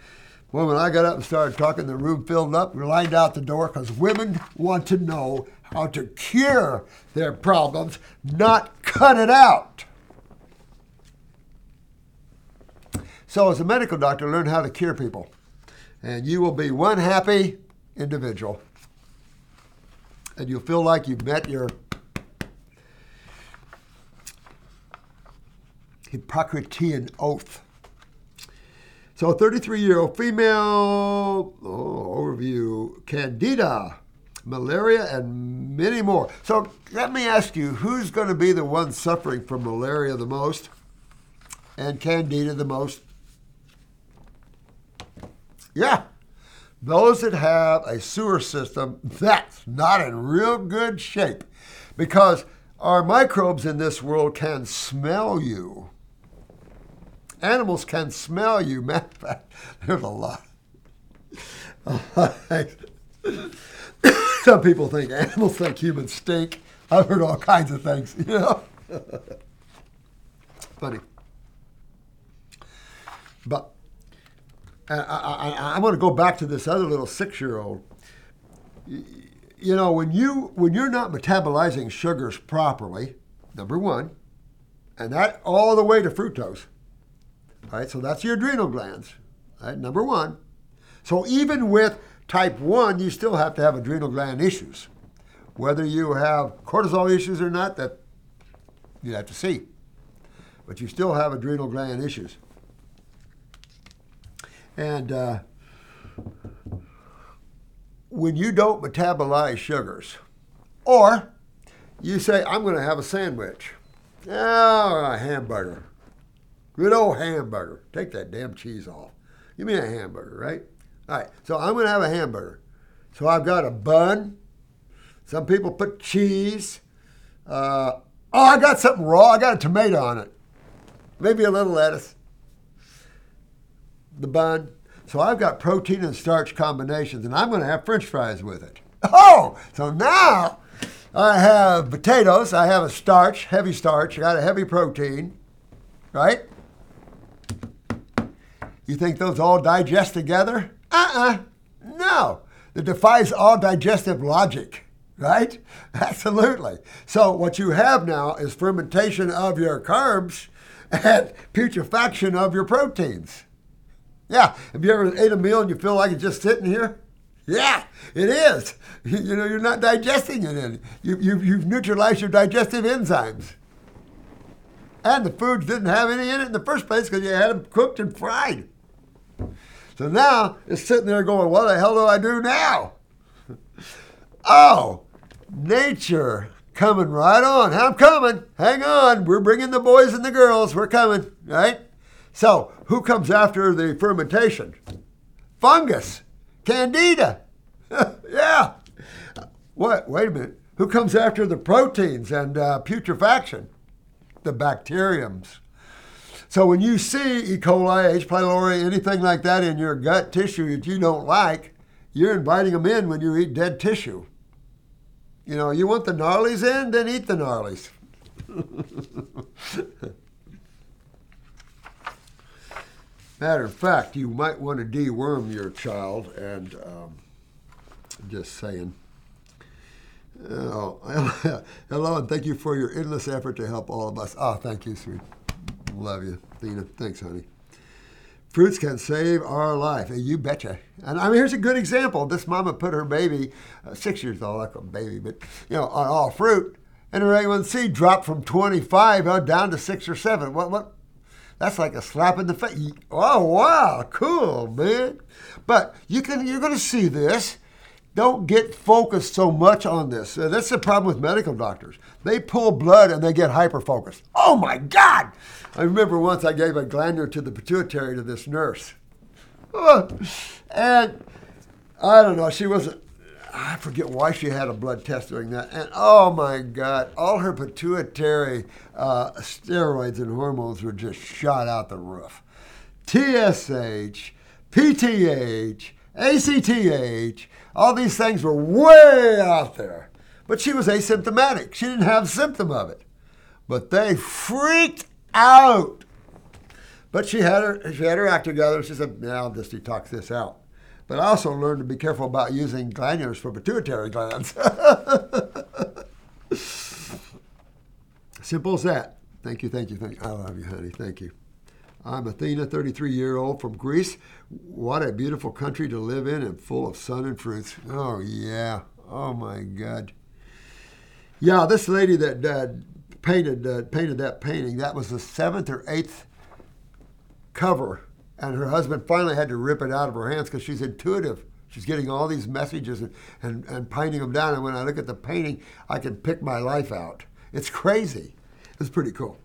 Well, when I got up and started talking, the room filled up. We lined out the door because women want to know how to cure their problems, not cut it out. So, as a medical doctor, learn how to cure people and you will be one happy individual. And you'll feel like you've met your Hippocratean oath. So 33 year old female, oh, overview, candida, malaria, and many more. So let me ask you who's going to be the one suffering from malaria the most and candida the most? Yeah, those that have a sewer system that's not in real good shape because our microbes in this world can smell you. Animals can smell you. Matter of fact, there's a lot. Some people think animals think humans stink. I've heard all kinds of things, you know. Funny. But I, I, I, want to go back to this other little six-year-old. You know, when you when you're not metabolizing sugars properly, number one, and that all the way to fructose. All right, so that's your adrenal glands. Right, number one. So even with type one, you still have to have adrenal gland issues. Whether you have cortisol issues or not, that you have to see. But you still have adrenal gland issues. And uh, when you don't metabolize sugars, or you say, I'm going to have a sandwich, oh, a hamburger, good old hamburger, take that damn cheese off. Give me a hamburger, right? All right, so I'm going to have a hamburger. So I've got a bun. Some people put cheese. Uh, oh, I got something raw. I got a tomato on it. Maybe a little lettuce the bun. So I've got protein and starch combinations, and I'm going to have french fries with it. Oh, so now I have potatoes. I have a starch, heavy starch. I got a heavy protein, right? You think those all digest together? Uh-uh. No. It defies all digestive logic, right? Absolutely. So what you have now is fermentation of your carbs and putrefaction of your proteins. Yeah. Have you ever ate a meal and you feel like it's just sitting here? Yeah, it is. You know, you're not digesting it. In. You, you, you've neutralized your digestive enzymes. And the foods didn't have any in it in the first place because you had them cooked and fried. So now it's sitting there going, what the hell do I do now? oh, nature coming right on. I'm coming. Hang on. We're bringing the boys and the girls. We're coming, right? So, who comes after the fermentation? Fungus, candida. yeah. What? Wait a minute. Who comes after the proteins and uh, putrefaction? The bacteriums. So when you see E. coli, H. pylori, anything like that in your gut tissue that you don't like, you're inviting them in when you eat dead tissue. You know, you want the gnarlies in, then eat the gnarlies. Matter of fact, you might want to deworm your child, and um, just saying. Oh, hello, and thank you for your endless effort to help all of us. Oh, thank you, sweet. Love you, Dina. Thanks, honey. Fruits can save our life. You betcha. And I mean, here's a good example. This mama put her baby, uh, six years old, like a baby, but you know, on all fruit, and her A1C dropped from 25 uh, down to six or seven. What? What? That's like a slap in the face. Oh wow, cool, man. But you can you're to see this. Don't get focused so much on this. Uh, that's the problem with medical doctors. They pull blood and they get hyper focused. Oh my God! I remember once I gave a glandular to the pituitary to this nurse, and I don't know. She wasn't I forget why she had a blood test doing that. And oh my God, all her pituitary uh, steroids and hormones were just shot out the roof. TSH, PTH, ACTH, all these things were way out there. But she was asymptomatic. She didn't have a symptom of it. But they freaked out. But she had her she had her act together. She said, "Now I'll just detox this out." But I also learned to be careful about using glandulars for pituitary glands. Simple as that. Thank you, thank you, thank you. I love you, honey. Thank you. I'm Athena, 33 year old from Greece. What a beautiful country to live in and full of sun and fruits. Oh, yeah. Oh, my God. Yeah, this lady that uh, painted, uh, painted that painting, that was the seventh or eighth cover And her husband finally had to rip it out of her hands because she's intuitive. She's getting all these messages and, and, and painting them down. And when I look at the painting, I can pick my life out. It's crazy. It's pretty cool.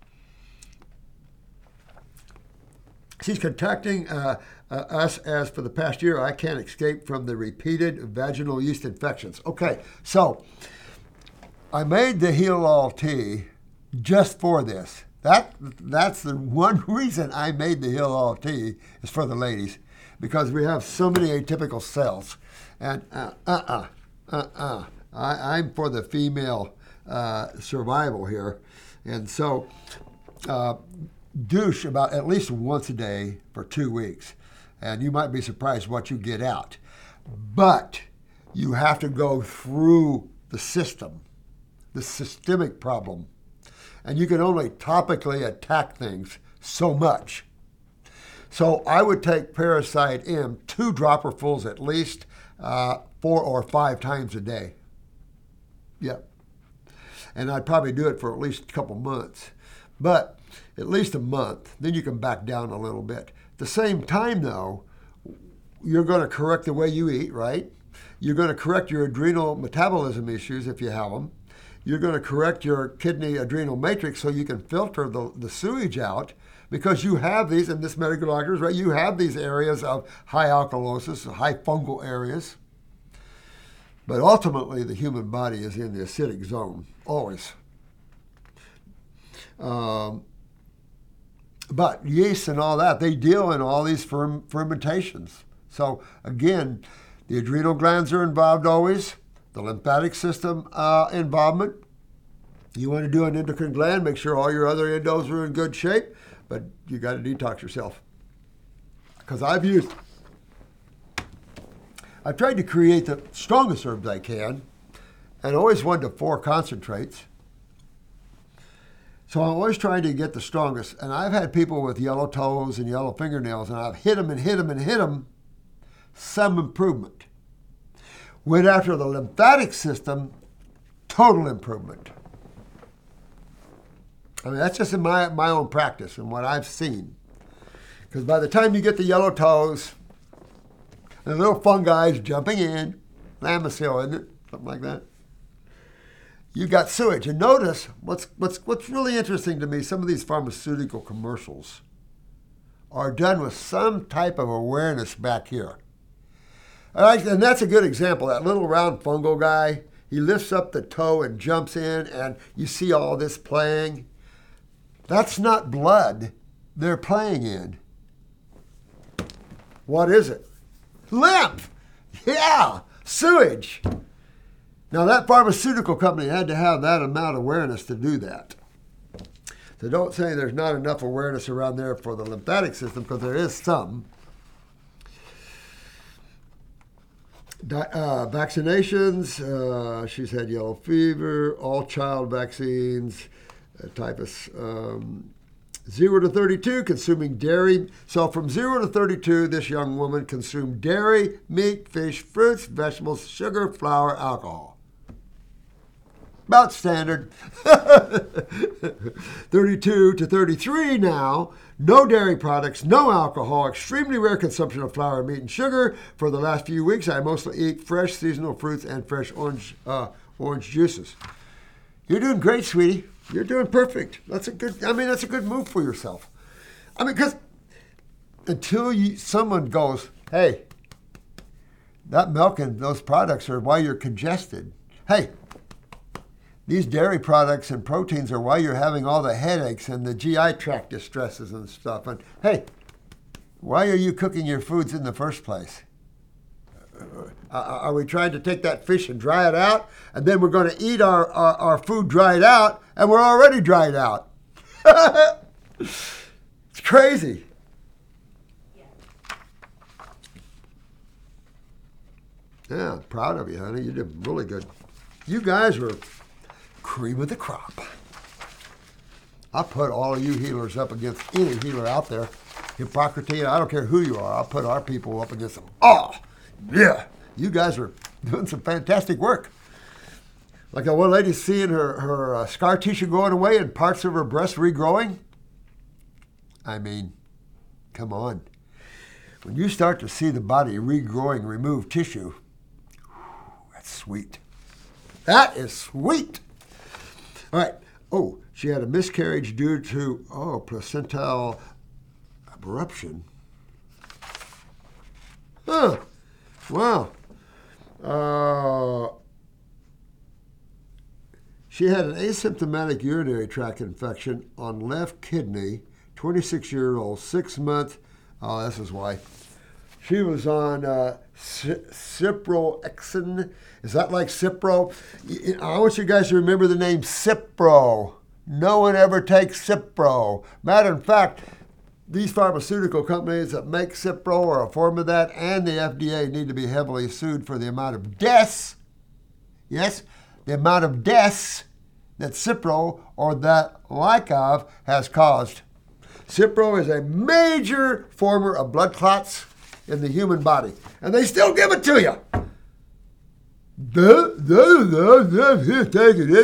She's contacting uh, uh, us as for the past year, I can't escape from the repeated vaginal yeast infections. Okay, so I made the Heal All tea just for this. That that's the one reason I made the Heal All tea is for the ladies, because we have so many atypical cells, and uh uh uh uh. I, I'm for the female uh, survival here, and so uh, douche about at least once a day for two weeks, and you might be surprised what you get out. But you have to go through the system, the systemic problem, and you can only topically attack things so much. So I would take Parasite M two dropperfuls at least, uh, four or five times a day. Yep. And I'd probably do it for at least a couple months. But at least a month. Then you can back down a little bit. At the same time, though, you're going to correct the way you eat, right? You're going to correct your adrenal metabolism issues if you have them. You're going to correct your kidney adrenal matrix so you can filter the, the sewage out because you have these, and this medical doctors, right? You have these areas of high alkalosis, high fungal areas. But ultimately, the human body is in the acidic zone, always. Um, but yeast and all that, they deal in all these ferm- fermentations. So again, the adrenal glands are involved always, the lymphatic system uh, involvement. You want to do an endocrine gland, make sure all your other endos are in good shape, but you got to detox yourself. Because I've used, I've tried to create the strongest herbs I can, and always one to four concentrates so I'm always trying to get the strongest. And I've had people with yellow toes and yellow fingernails, and I've hit them and hit them and hit them. Some improvement. Went after the lymphatic system, total improvement. I mean, that's just in my, my own practice and what I've seen. Because by the time you get the yellow toes, the little fungi is jumping in, Lamisil, isn't it? Something like that you got sewage. And notice what's, what's, what's really interesting to me some of these pharmaceutical commercials are done with some type of awareness back here. And that's a good example. That little round fungal guy, he lifts up the toe and jumps in, and you see all this playing. That's not blood they're playing in. What is it? Lymph! Yeah, sewage. Now, that pharmaceutical company had to have that amount of awareness to do that. So don't say there's not enough awareness around there for the lymphatic system, because there is some. Uh, vaccinations, uh, she's had yellow fever, all child vaccines, uh, typhus. Um, 0 to 32, consuming dairy. So from 0 to 32, this young woman consumed dairy, meat, fish, fruits, vegetables, sugar, flour, alcohol about standard. 32 to 33 now. No dairy products, no alcohol, extremely rare consumption of flour, meat, and sugar. For the last few weeks, I mostly eat fresh seasonal fruits and fresh orange uh, orange juices. You're doing great, sweetie. You're doing perfect. That's a good. I mean, that's a good move for yourself. I mean, because until you, someone goes, "Hey, that milk and those products are why you're congested." Hey, these dairy products and proteins are why you're having all the headaches and the GI tract distresses and stuff. And hey, why are you cooking your foods in the first place? Uh, are we trying to take that fish and dry it out? And then we're going to eat our, our, our food dried out, and we're already dried out. it's crazy. Yeah, proud of you, honey. You did really good. You guys were cream of the crop. I put all of you healers up against any healer out there. Hippocrates, I don't care who you are, I'll put our people up against them. Oh, yeah, you guys are doing some fantastic work. Like that one lady seeing her, her uh, scar tissue going away and parts of her breast regrowing. I mean, come on. when you start to see the body regrowing remove tissue, that's sweet. That is sweet. All right. Oh, she had a miscarriage due to, oh, placental abruption. Huh. Wow. Uh, she had an asymptomatic urinary tract infection on left kidney, 26 year old, six month. Oh, this is why. She was on uh. Is that like Cipro? I want you guys to remember the name Cipro. No one ever takes Cipro. Matter of fact, these pharmaceutical companies that make Cipro or a form of that and the FDA need to be heavily sued for the amount of deaths, yes, the amount of deaths that Cipro or that like of has caused. Cipro is a major former of blood clots in the human body, and they still give it to you.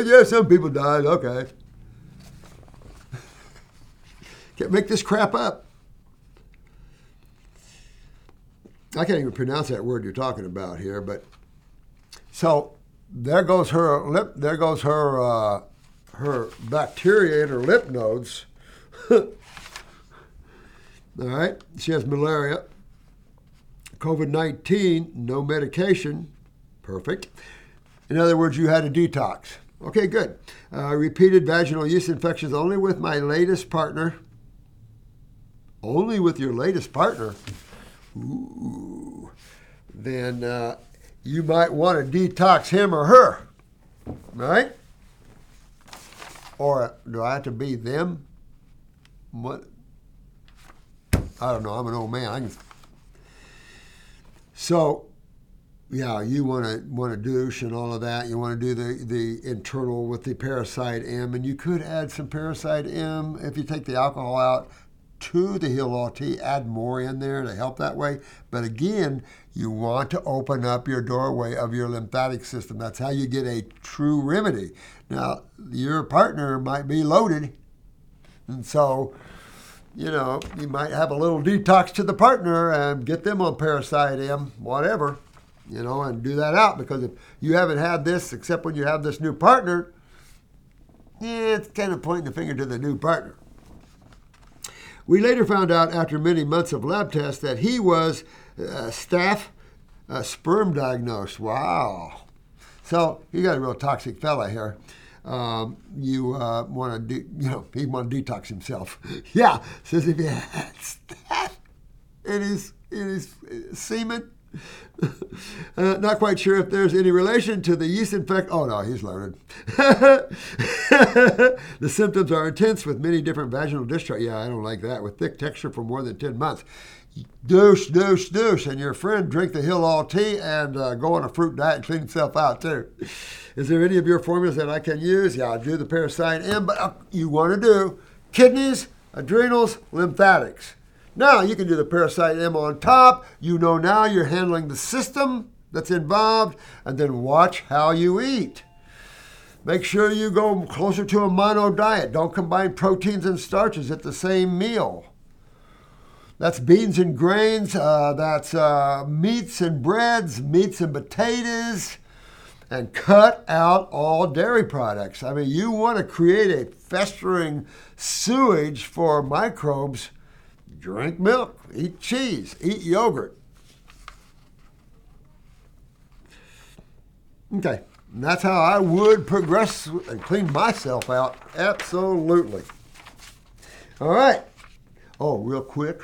Yeah, some people died. Okay. Can't make this crap up. I can't even pronounce that word you're talking about here, but so there goes her lip. There goes her uh, her bacteria in her lymph nodes. All right, she has malaria. COVID 19, no medication. Perfect. In other words, you had a detox. Okay, good. Uh, repeated vaginal yeast infections only with my latest partner. Only with your latest partner. Ooh. Then uh, you might want to detox him or her. Right? Or do I have to be them? What? I don't know. I'm an old man. I can so, yeah, you want to want to douche and all of that. You want to do the the internal with the parasite M, and you could add some parasite M if you take the alcohol out to the All Tea. Add more in there to help that way. But again, you want to open up your doorway of your lymphatic system. That's how you get a true remedy. Now, your partner might be loaded, and so you know, you might have a little detox to the partner and get them on Parasite whatever, you know, and do that out because if you haven't had this except when you have this new partner, yeah, it's kind of pointing the finger to the new partner. We later found out after many months of lab tests that he was uh, staph uh, sperm diagnosed. Wow. So you got a real toxic fella here um, you uh, want to do, you know, he want to detox himself. yeah, says if he has that in his in his semen. uh, not quite sure if there's any relation to the yeast infection. Oh no, he's loaded. the symptoms are intense with many different vaginal discharge. Yeah, I don't like that. With thick texture for more than ten months douche, douche, douche, and your friend drink the Heal All Tea and uh, go on a fruit diet and clean himself out too. Is there any of your formulas that I can use? Yeah, I do the parasite M, but uh, you want to do kidneys, adrenals, lymphatics. Now you can do the parasite M on top. You know now you're handling the system that's involved, and then watch how you eat. Make sure you go closer to a mono diet. Don't combine proteins and starches at the same meal. That's beans and grains. Uh, that's uh, meats and breads, meats and potatoes, and cut out all dairy products. I mean, you want to create a festering sewage for microbes. Drink milk, eat cheese, eat yogurt. Okay, and that's how I would progress and clean myself out. Absolutely. All right. Oh, real quick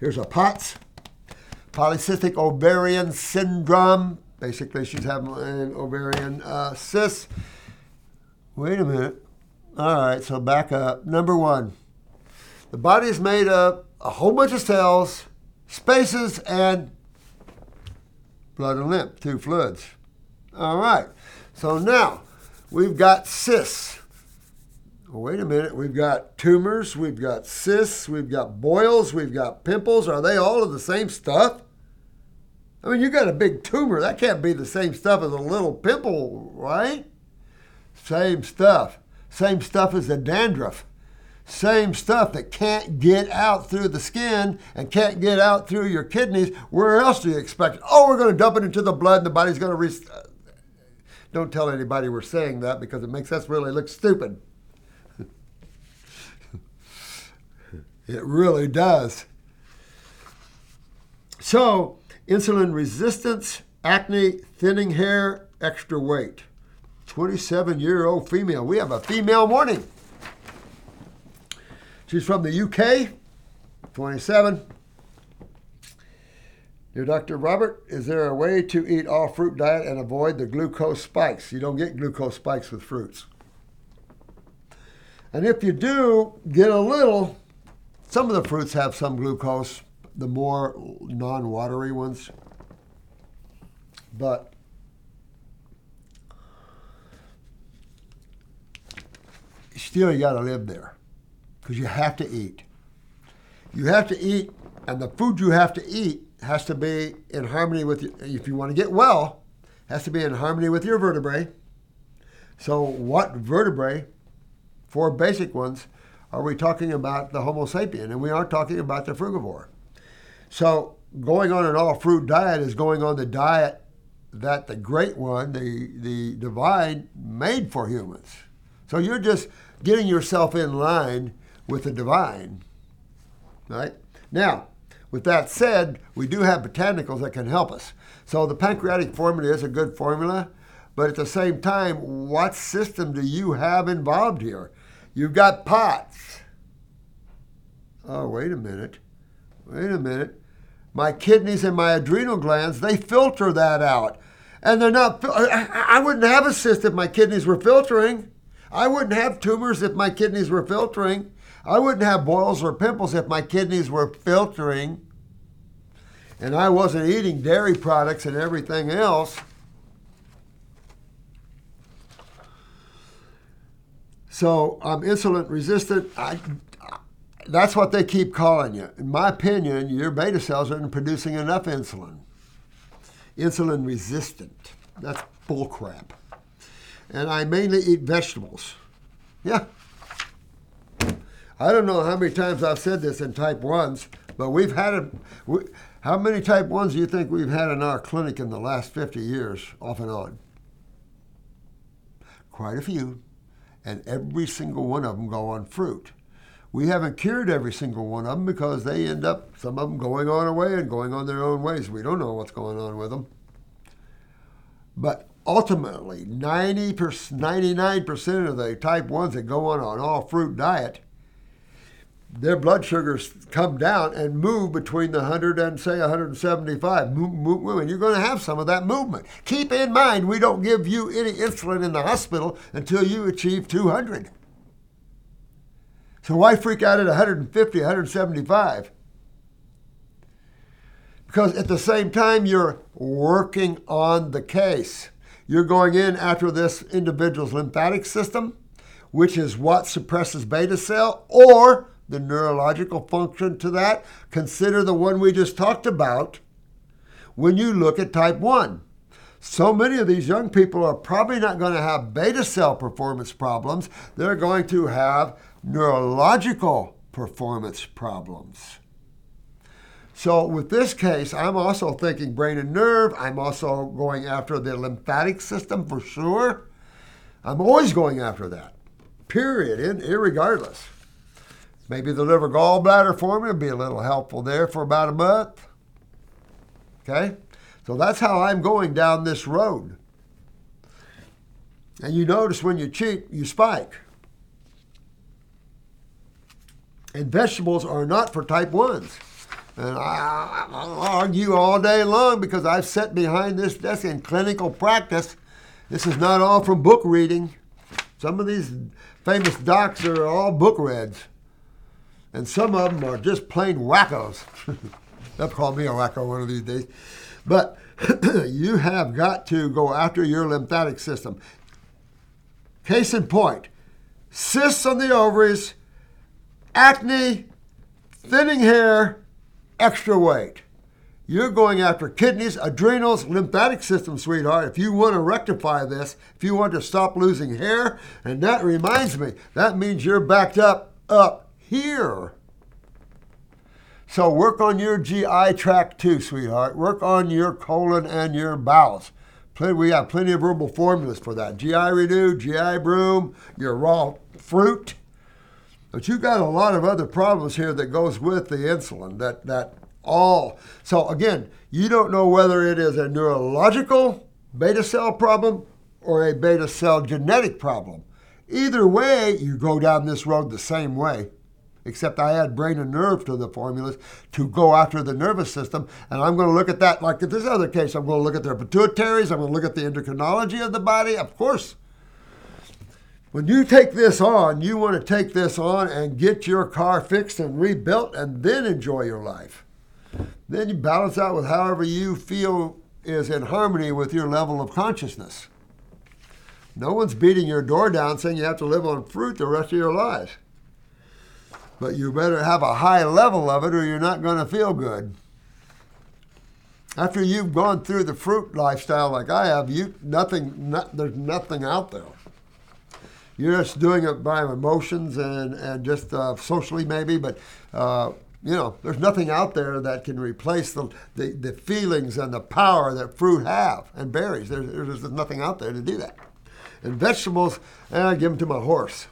Here's a POTS, polycystic ovarian syndrome. Basically, she's having an ovarian uh, cyst. Wait a minute. All right, so back up. Number one, the body is made of a whole bunch of cells, spaces, and blood and lymph, two fluids. All right, so now we've got cysts. Well, wait a minute. We've got tumors, we've got cysts, we've got boils, we've got pimples. Are they all of the same stuff? I mean, you got a big tumor. That can't be the same stuff as a little pimple, right? Same stuff. Same stuff as the dandruff. same stuff that can't get out through the skin and can't get out through your kidneys, where else do you expect it? Oh, we're going to dump it into the blood and the body's going to. Re- Don't tell anybody we're saying that because it makes us really look stupid. It really does. So, insulin resistance, acne, thinning hair, extra weight. 27 year old female. We have a female morning. She's from the UK, 27. Dear Dr. Robert, is there a way to eat all fruit diet and avoid the glucose spikes? You don't get glucose spikes with fruits. And if you do get a little, some of the fruits have some glucose, the more non watery ones. But still, you got to live there because you have to eat. You have to eat, and the food you have to eat has to be in harmony with, you. if you want to get well, has to be in harmony with your vertebrae. So, what vertebrae, four basic ones, are we talking about the Homo sapien? And we aren't talking about the frugivore. So, going on an all fruit diet is going on the diet that the great one, the, the divine, made for humans. So, you're just getting yourself in line with the divine. Right? Now, with that said, we do have botanicals that can help us. So the pancreatic formula is a good formula, but at the same time, what system do you have involved here? You've got POTS. Oh, wait a minute. Wait a minute. My kidneys and my adrenal glands, they filter that out. And they're not, I wouldn't have a cyst if my kidneys were filtering. I wouldn't have tumors if my kidneys were filtering. I wouldn't have boils or pimples if my kidneys were filtering and I wasn't eating dairy products and everything else. So I'm insulin resistant. I, that's what they keep calling you. In my opinion, your beta cells aren't producing enough insulin. Insulin resistant. That's bullcrap. And I mainly eat vegetables. Yeah, I don't know how many times I've said this in type 1s, but we've had it. We, how many type 1s do you think we've had in our clinic in the last 50 years, off and on? Quite a few. And every single one of them go on fruit. We haven't cured every single one of them because they end up, some of them going on away and going on their own ways. We don't know what's going on with them. But ultimately, 90 99% of the type 1s that go on an all fruit diet their blood sugars come down and move between the 100 and say 175 move, move, and you're going to have some of that movement. Keep in mind we don't give you any insulin in the hospital until you achieve 200 so why freak out at 150 175 because at the same time you're working on the case. You're going in after this individual's lymphatic system which is what suppresses beta cell or the neurological function to that. Consider the one we just talked about when you look at type 1. So many of these young people are probably not going to have beta cell performance problems. They're going to have neurological performance problems. So, with this case, I'm also thinking brain and nerve. I'm also going after the lymphatic system for sure. I'm always going after that, period, in, irregardless. Maybe the liver gallbladder formula would be a little helpful there for about a month. Okay? So that's how I'm going down this road. And you notice when you cheat, you spike. And vegetables are not for type 1s. And I, I'll argue all day long because I've sat behind this desk in clinical practice. This is not all from book reading. Some of these famous docs are all book reads and some of them are just plain wackos. They'll call me a wacko one of these days. But you have got to go after your lymphatic system. Case in point cysts on the ovaries, acne, thinning hair, extra weight. You're going after kidneys, adrenals, lymphatic system, sweetheart. If you want to rectify this, if you want to stop losing hair, and that reminds me, that means you're backed up up here. So work on your GI tract too, sweetheart. Work on your colon and your bowels. We have plenty of herbal formulas for that. GI Renew, GI Broom, your raw fruit. But you've got a lot of other problems here that goes with the insulin. That that all. So again, you don't know whether it is a neurological beta cell problem or a beta cell genetic problem. Either way, you go down this road the same way except I add brain and nerve to the formulas to go after the nervous system. And I'm going to look at that like in this other case. I'm going to look at their pituitaries. I'm going to look at the endocrinology of the body. Of course, when you take this on, you want to take this on and get your car fixed and rebuilt and then enjoy your life. Then you balance out with however you feel is in harmony with your level of consciousness. No one's beating your door down saying you have to live on fruit the rest of your life. But you better have a high level of it or you're not going to feel good. After you've gone through the fruit lifestyle like I have, you nothing not, there's nothing out there. You're just doing it by emotions and, and just uh, socially maybe, but uh, you know, there's nothing out there that can replace the, the, the, feelings and the power that fruit have and berries. There's, there's nothing out there to do that. And vegetables, eh, I give them to my horse.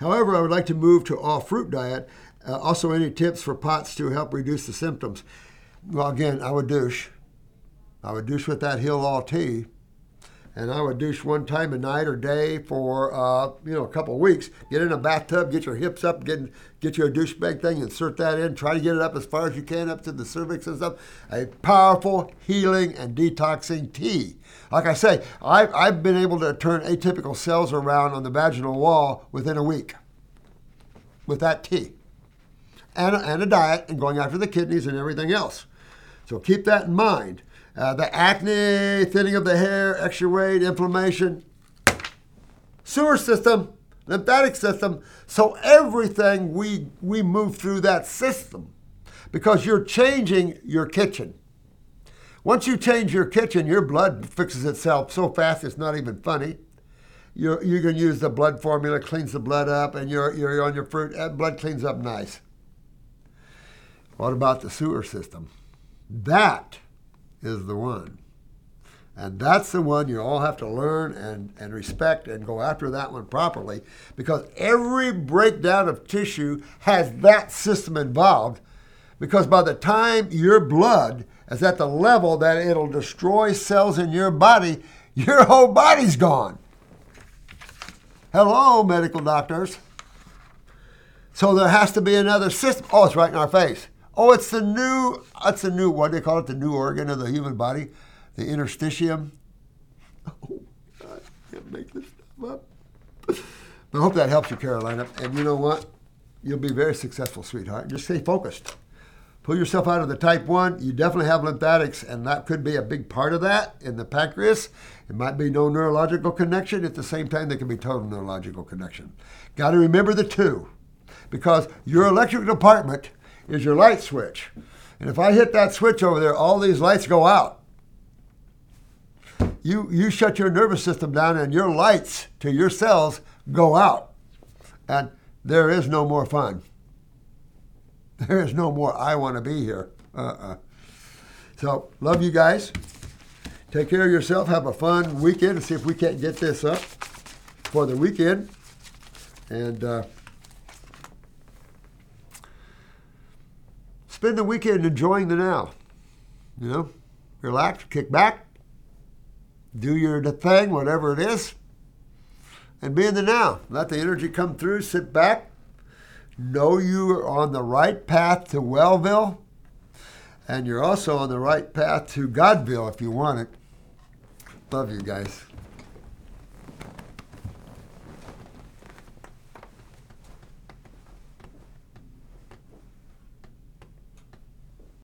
However, I would like to move to all fruit diet. Uh, also, any tips for POTS to help reduce the symptoms? Well, again, I would douche. I would douche with that Heal All tea. And I would douche one time a night or day for uh, you know a couple of weeks. Get in a bathtub, get your hips up, get get your douchebag thing, insert that in. Try to get it up as far as you can up to the cervix and stuff. A powerful healing and detoxing tea. Like I say, I've, I've been able to turn atypical cells around on the vaginal wall within a week with that tea and a, and a diet and going after the kidneys and everything else. So keep that in mind. Uh, the acne, thinning of the hair, extra weight, inflammation, sewer system, lymphatic system. So everything we we move through that system because you're changing your kitchen. Once you change your kitchen, your blood fixes itself so fast it's not even funny. You're, you can use the blood formula, cleans the blood up, and you're, you're on your fruit. Blood cleans up nice. What about the sewer system? That is the one. And that's the one you all have to learn and, and respect and go after that one properly because every breakdown of tissue has that system involved. Because by the time your blood is at the level that it'll destroy cells in your body, your whole body's gone. Hello, medical doctors. So there has to be another system. Oh, it's right in our face. Oh, it's the new, it's the new, what do they call it? The new organ of the human body, the interstitium. Oh, God, I can't make this stuff up. I hope that helps you, Carolina. And you know what? You'll be very successful, sweetheart. Just stay focused. Pull yourself out of the type 1. You definitely have lymphatics, and that could be a big part of that in the pancreas. It might be no neurological connection. At the same time, there can be total neurological connection. Got to remember the two because your electrical department is your light switch. And if I hit that switch over there, all these lights go out. You, you shut your nervous system down, and your lights to your cells go out. And there is no more fun. There is no more, I want to be here. Uh-uh. So, love you guys. Take care of yourself. Have a fun weekend see if we can't get this up for the weekend. And uh, spend the weekend enjoying the now. You know, relax, kick back, do your thing, whatever it is, and be in the now. Let the energy come through. Sit back, know you are on the right path to Wellville, and you're also on the right path to Godville if you want it. Love you guys.